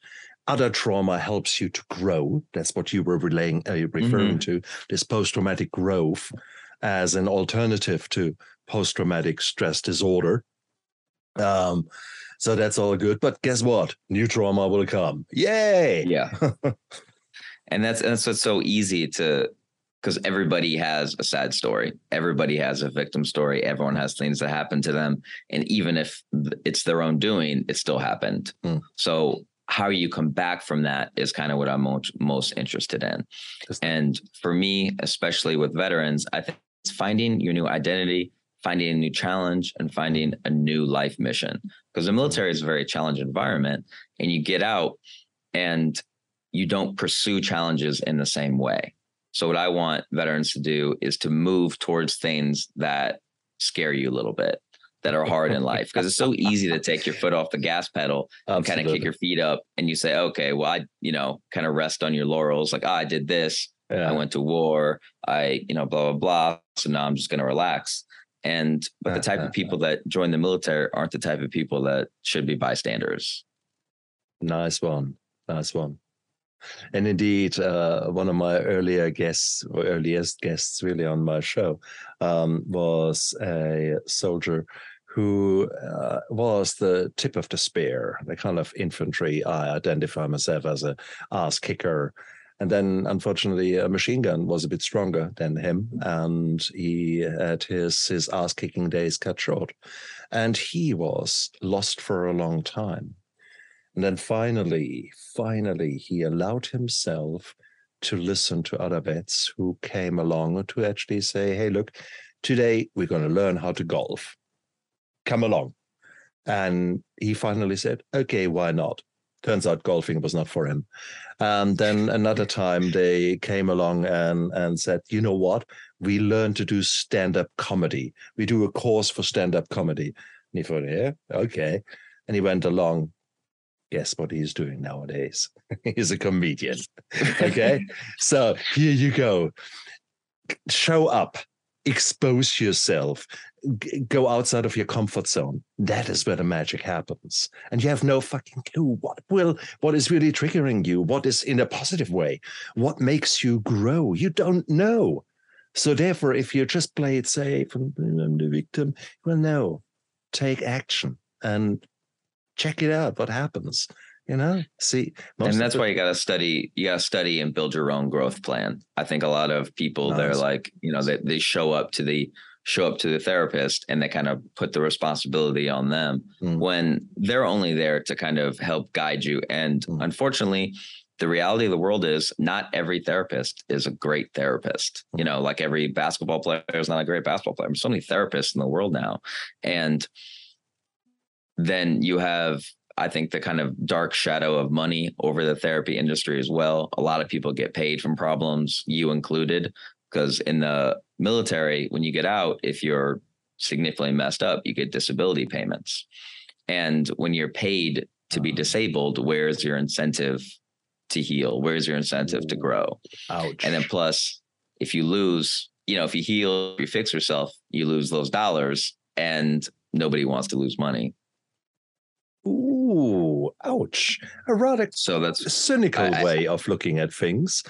Other trauma helps you to grow. That's what you were relaying, uh, referring mm-hmm. to. This post-traumatic growth as an alternative to post-traumatic stress disorder. Um, so that's all good. But guess what? New trauma will come. Yay! Yeah. and that's that's what's so easy to because everybody has a sad story. Everybody has a victim story. Everyone has things that happen to them. And even if it's their own doing, it still happened. Mm. So how you come back from that is kind of what I'm most, most interested in. Just, and for me, especially with veterans, I think it's finding your new identity, finding a new challenge, and finding a new life mission. Because the military is a very challenging environment, and you get out and you don't pursue challenges in the same way. So what I want veterans to do is to move towards things that scare you a little bit, that are hard in life, because it's so easy to take your foot off the gas pedal and kind of kick your feet up, and you say, okay, well, I, you know, kind of rest on your laurels, like oh, I did this, yeah. I went to war, I, you know, blah blah blah. So now I'm just going to relax. And but the type of people that join the military aren't the type of people that should be bystanders. Nice one. Nice one. And indeed, uh, one of my earlier guests, or earliest guests really on my show, um, was a soldier who uh, was the tip of the spear, the kind of infantry. I identify myself as a ass kicker. And then, unfortunately, a machine gun was a bit stronger than him, and he had his his ass kicking days cut short, and he was lost for a long time. And then finally, finally, he allowed himself to listen to other vets who came along to actually say, hey, look, today we're going to learn how to golf. Come along. And he finally said, okay, why not? Turns out golfing was not for him. And then another time they came along and, and said, you know what? We learn to do stand up comedy. We do a course for stand up comedy. And he thought, yeah, okay. And he went along guess what he's doing nowadays? he's a comedian. Okay. so here you go. Show up, expose yourself, g- go outside of your comfort zone. That is where the magic happens. And you have no fucking clue what will, what is really triggering you, what is in a positive way, what makes you grow. You don't know. So therefore, if you just play it safe and I'm the victim, well, no, take action and check it out. What happens? You know, see, and that's why you got to study. You got to study and build your own growth plan. I think a lot of people nice. they're like, you know, they they show up to the show up to the therapist and they kind of put the responsibility on them mm. when they're only there to kind of help guide you. And mm. unfortunately, the reality of the world is not every therapist is a great therapist. You know, like every basketball player is not a great basketball player. There's so many therapists in the world now. And then you have, I think, the kind of dark shadow of money over the therapy industry as well. A lot of people get paid from problems, you included, because in the military, when you get out, if you're significantly messed up, you get disability payments. And when you're paid to be ah. disabled, where's your incentive to heal? Where's your incentive to grow? Ouch. And then plus, if you lose, you know, if you heal, you fix yourself, you lose those dollars, and nobody wants to lose money. Ooh, ouch. Rather so that's a cynical I, way of looking at things.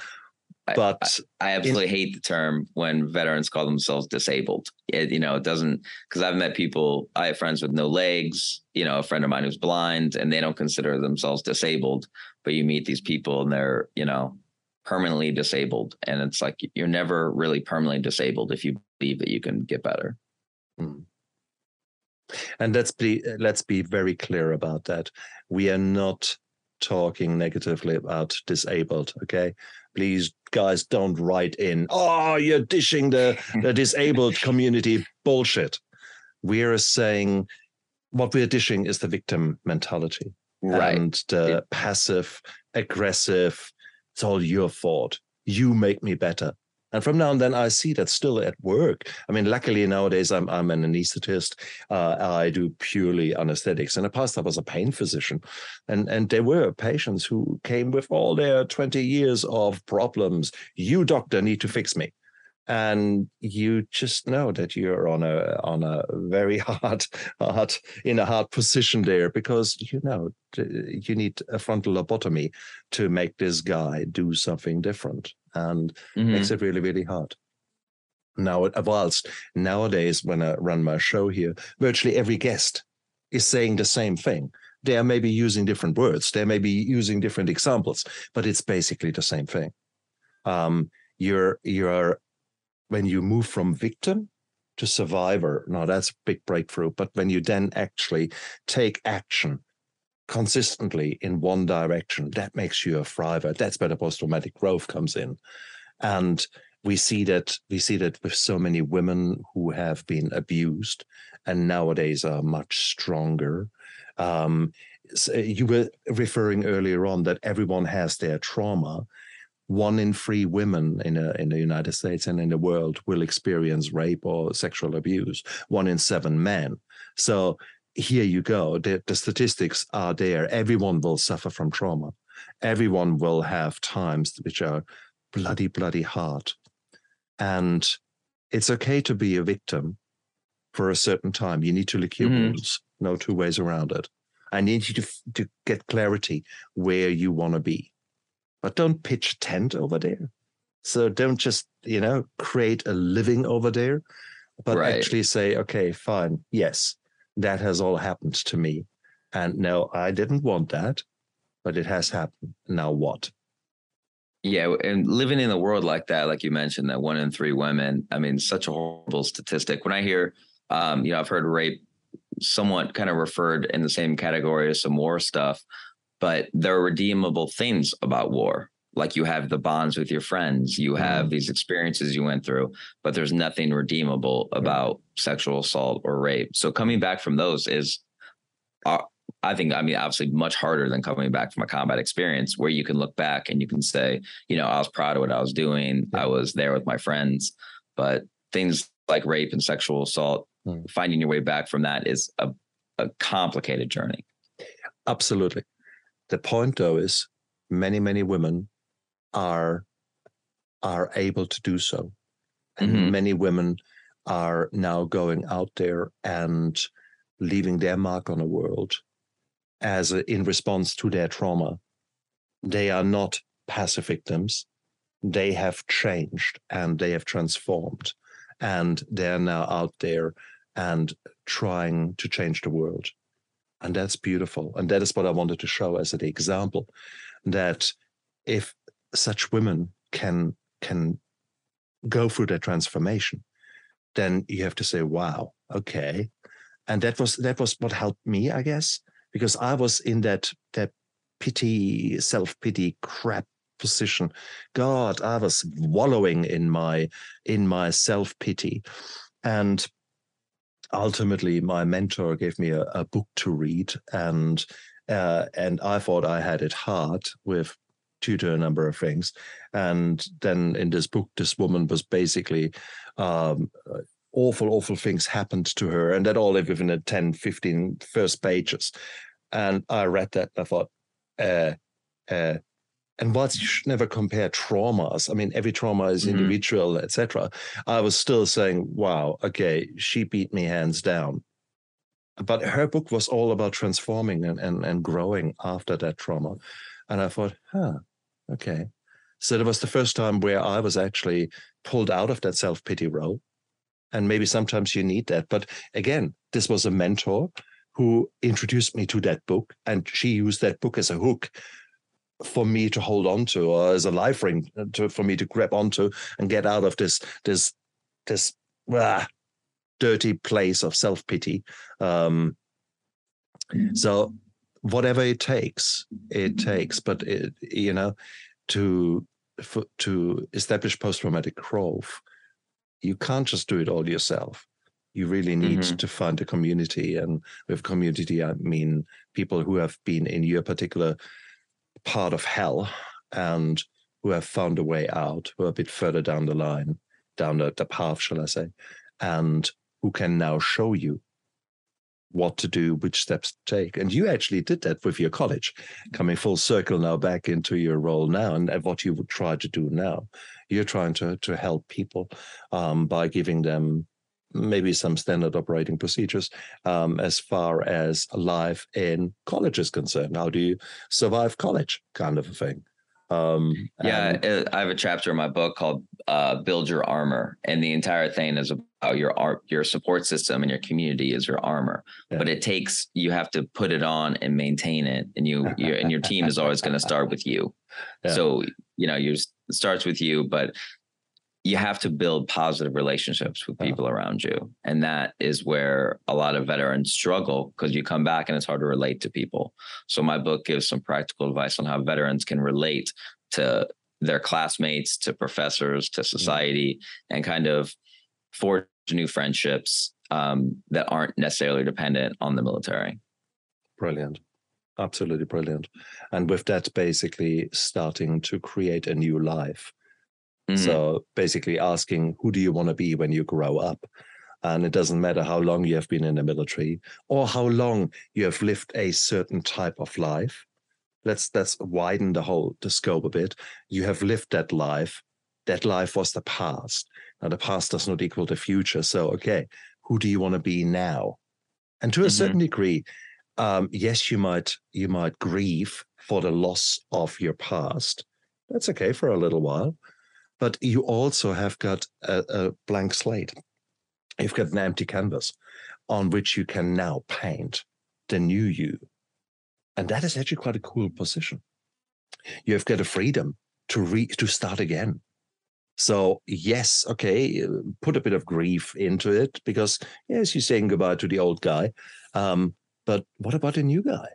But I, I absolutely in, hate the term when veterans call themselves disabled. It, you know, it doesn't because I've met people. I have friends with no legs. You know, a friend of mine who's blind, and they don't consider themselves disabled. But you meet these people, and they're you know permanently disabled, and it's like you're never really permanently disabled if you believe that you can get better. Hmm. And let's be let's be very clear about that. We are not talking negatively about disabled. Okay, please guys don't write in oh you're dishing the, the disabled community bullshit we're saying what we're dishing is the victim mentality right. and the yeah. passive aggressive it's all your fault you make me better and from now and then, I see that still at work. I mean, luckily nowadays, I'm I'm an anesthetist. Uh, I do purely anesthetics. In the past, I was a pain physician, and and there were patients who came with all their 20 years of problems. You doctor need to fix me and you just know that you're on a on a very hard hard in a hard position there because you know you need a frontal lobotomy to make this guy do something different and mm-hmm. makes it really really hard now whilst nowadays when i run my show here virtually every guest is saying the same thing they are maybe using different words they may be using different examples but it's basically the same thing um, you're you're when you move from victim to survivor, now that's a big breakthrough. But when you then actually take action consistently in one direction, that makes you a thriver. That's where the post-traumatic growth comes in. And we see that we see that with so many women who have been abused and nowadays are much stronger. Um, so you were referring earlier on that everyone has their trauma one in three women in a, in the United States and in the world will experience rape or sexual abuse. One in seven men. So here you go. The, the statistics are there. Everyone will suffer from trauma. Everyone will have times which are bloody, bloody hard. And it's okay to be a victim for a certain time. You need to lick your mm-hmm. wounds. No two ways around it. I need you to, to get clarity where you want to be but don't pitch a tent over there. So don't just, you know, create a living over there, but right. actually say, okay, fine. Yes, that has all happened to me. And no, I didn't want that, but it has happened. Now what? Yeah, and living in a world like that, like you mentioned, that one in three women, I mean, such a horrible statistic. When I hear, um, you know, I've heard rape somewhat kind of referred in the same category as some war stuff but there are redeemable things about war like you have the bonds with your friends you have mm. these experiences you went through but there's nothing redeemable about sexual assault or rape. So coming back from those is uh, i think i mean obviously much harder than coming back from a combat experience where you can look back and you can say you know i was proud of what i was doing. I was there with my friends. But things like rape and sexual assault mm. finding your way back from that is a, a complicated journey. Absolutely. The point, though, is many, many women are are able to do so, and mm-hmm. many women are now going out there and leaving their mark on the world as a, in response to their trauma. They are not passive victims. they have changed and they have transformed and they're now out there and trying to change the world. And that's beautiful. And that is what I wanted to show as an example that if such women can can go through that transformation, then you have to say, wow, okay. And that was that was what helped me, I guess, because I was in that that pity, self-pity crap position. God, I was wallowing in my in my self-pity. And ultimately my mentor gave me a, a book to read and uh, and I thought I had it hard with due to a number of things. And then in this book, this woman was basically um, awful, awful things happened to her. And that all lived within the 10, 15 first pages. And I read that and I thought, uh, uh, and whilst you should never compare traumas, I mean, every trauma is mm-hmm. individual, etc. I was still saying, wow, okay, she beat me hands down. But her book was all about transforming and, and, and growing after that trauma. And I thought, huh, okay. So it was the first time where I was actually pulled out of that self pity role. And maybe sometimes you need that. But again, this was a mentor who introduced me to that book, and she used that book as a hook for me to hold on to, or as a life ring to, for me to grab onto and get out of this this this ah, dirty place of self pity. Um, so whatever it takes, it takes. But it, you know, to for, to establish post traumatic growth, you can't just do it all yourself. You really need mm-hmm. to find a community, and with community, I mean people who have been in your particular part of hell and who have found a way out, who are a bit further down the line, down the, the path, shall I say, and who can now show you what to do, which steps to take. And you actually did that with your college, coming full circle now back into your role now and what you would try to do now. You're trying to to help people um, by giving them maybe some standard operating procedures um, as far as life in college is concerned. How do you survive college, kind of a thing? Um, yeah, and- I have a chapter in my book called uh, "Build Your Armor," and the entire thing is about your your support system and your community is your armor. Yeah. But it takes you have to put it on and maintain it, and you and your team is always going to start with you. Yeah. So you know, you starts with you, but you have to build positive relationships with people around you. And that is where a lot of veterans struggle because you come back and it's hard to relate to people. So my book gives some practical advice on how veterans can relate to their classmates, to professors, to society, mm-hmm. and kind of forge new friendships um, that aren't necessarily dependent on the military. Brilliant. Absolutely brilliant. And with that, basically starting to create a new life Mm-hmm. So basically asking, who do you want to be when you grow up? And it doesn't matter how long you have been in the military or how long you have lived a certain type of life. Let's let's widen the whole the scope a bit. You have lived that life. That life was the past. Now the past does not equal the future. So okay, who do you want to be now? And to a mm-hmm. certain degree, um, yes, you might you might grieve for the loss of your past. That's okay for a little while but you also have got a, a blank slate. You've got an empty canvas on which you can now paint the new you. And that is actually quite a cool position. You've got a freedom to re to start again. So yes, okay, put a bit of grief into it because yes, you're saying goodbye to the old guy. Um, but what about the new guy?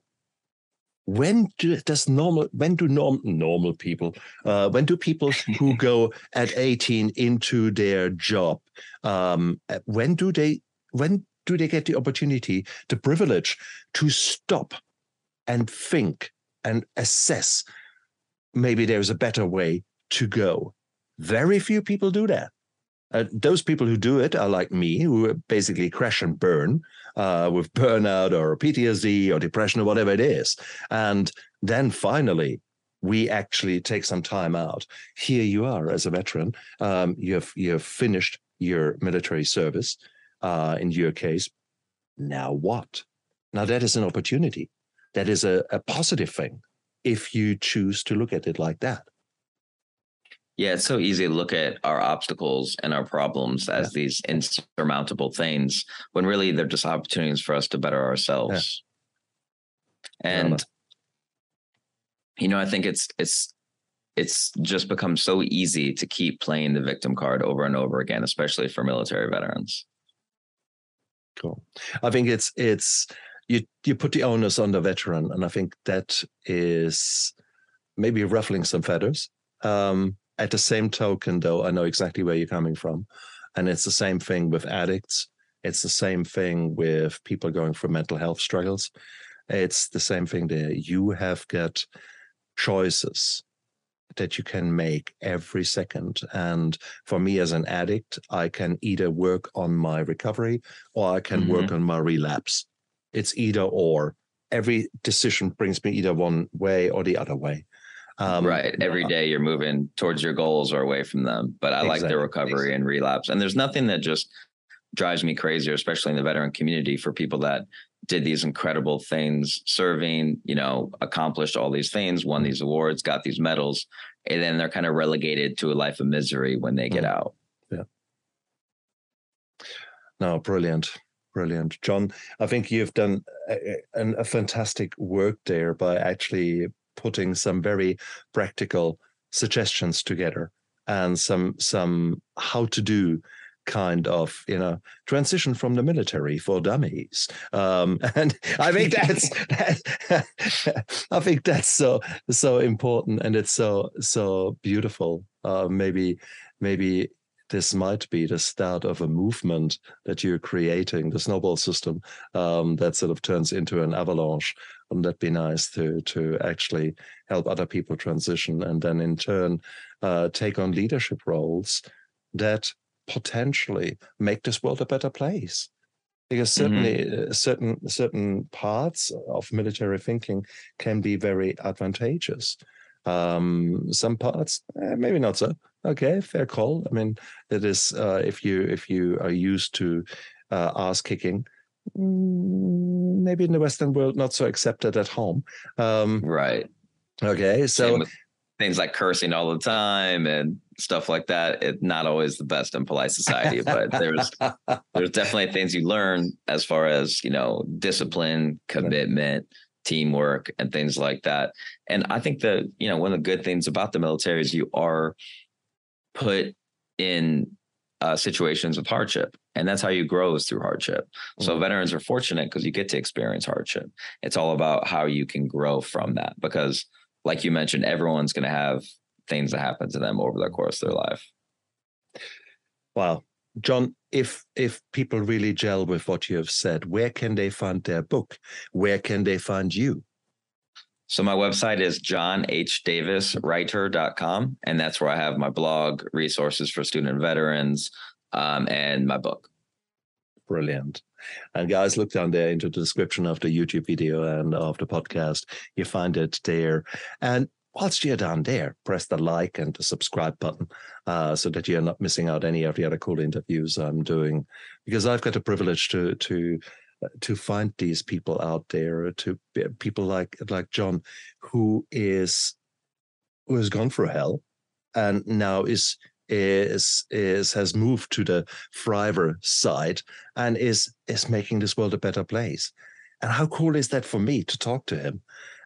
when do, does normal when do norm, normal people uh, when do people who go at 18 into their job um, uh, when do they when do they get the opportunity the privilege to stop and think and assess maybe there's a better way to go very few people do that uh, those people who do it are like me, who basically crash and burn uh, with burnout or PTSD or depression or whatever it is. And then finally, we actually take some time out. Here you are as a veteran. Um, you have you have finished your military service. Uh, in your case, now what? Now that is an opportunity. That is a, a positive thing if you choose to look at it like that. Yeah, it's so easy to look at our obstacles and our problems as yeah. these insurmountable things when really they're just opportunities for us to better ourselves. Yeah. And you know, I think it's it's it's just become so easy to keep playing the victim card over and over again, especially for military veterans. Cool. I think it's it's you you put the onus on the veteran, and I think that is maybe ruffling some feathers. Um, at the same token, though, I know exactly where you're coming from, and it's the same thing with addicts. It's the same thing with people going through mental health struggles. It's the same thing there. You have got choices that you can make every second. And for me as an addict, I can either work on my recovery or I can mm-hmm. work on my relapse. It's either or. Every decision brings me either one way or the other way. Um, right. Every day you're moving towards your goals or away from them. But I exactly. like the recovery exactly. and relapse. And there's nothing that just drives me crazier, especially in the veteran community for people that did these incredible things serving, you know, accomplished all these things, won these awards, got these medals, and then they're kind of relegated to a life of misery when they get mm. out. Yeah. No, brilliant. Brilliant. John, I think you've done a, a, a fantastic work there by actually putting some very practical suggestions together and some some how to do kind of you know transition from the military for dummies. Um, and i think that's that, i think that's so so important and it's so so beautiful. Uh, maybe maybe this might be the start of a movement that you're creating the snowball system um, that sort of turns into an avalanche wouldn't that be nice to to actually help other people transition and then in turn uh, take on leadership roles that potentially make this world a better place? Because certainly mm-hmm. Uh, certain certain parts of military thinking can be very advantageous. Um, some parts eh, maybe not so. Okay fair call. I mean it is uh, if you if you are used to uh, ass kicking maybe in the western world not so accepted at home. Um, right. okay so things like cursing all the time and stuff like that. It's not always the best in polite society but there's there's definitely things you learn as far as you know discipline commitment teamwork and things like that. And i think that you know one of the good things about the military is you are put in uh, situations of hardship and that's how you grow is through hardship so mm-hmm. veterans are fortunate because you get to experience hardship it's all about how you can grow from that because like you mentioned, everyone's going to have things that happen to them over the course of their life. Wow. John, if if people really gel with what you have said, where can they find their book? Where can they find you? So my website is johnhdaviswriter.com, and that's where I have my blog, resources for student veterans, um, and my book. Brilliant. And guys, look down there into the description of the YouTube video and of the podcast. You find it there. And whilst you're down there, press the like and the subscribe button uh, so that you're not missing out any of the other cool interviews I'm doing. Because I've got the privilege to to to find these people out there, uh, to people like like John, who is who has gone through hell and now is is is has moved to the thriver side and is is making this world a better place. And how cool is that for me to talk to him?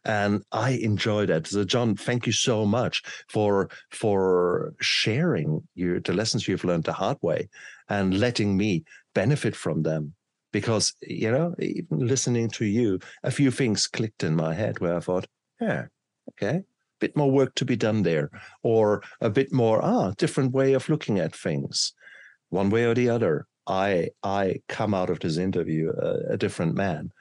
And I enjoy that. So John, thank you so much for for sharing your the lessons you've learned the hard way and letting me benefit from them. Because, you know, even listening to you, a few things clicked in my head where I thought, yeah, okay, a bit more work to be done there, or a bit more ah different way of looking at things, one way or the other. I I come out of this interview a, a different man,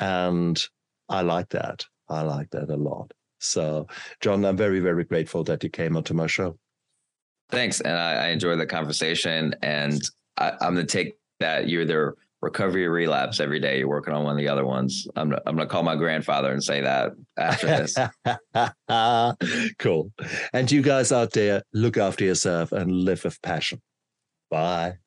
and I like that. I like that a lot. So, John, I'm very very grateful that you came onto my show. Thanks, and I, I enjoyed the conversation, and I, I'm going to take that you're there recovery relapse every day. You're working on one of the other ones. I'm I'm gonna call my grandfather and say that after this. cool. And you guys out there, look after yourself and live with passion. Bye.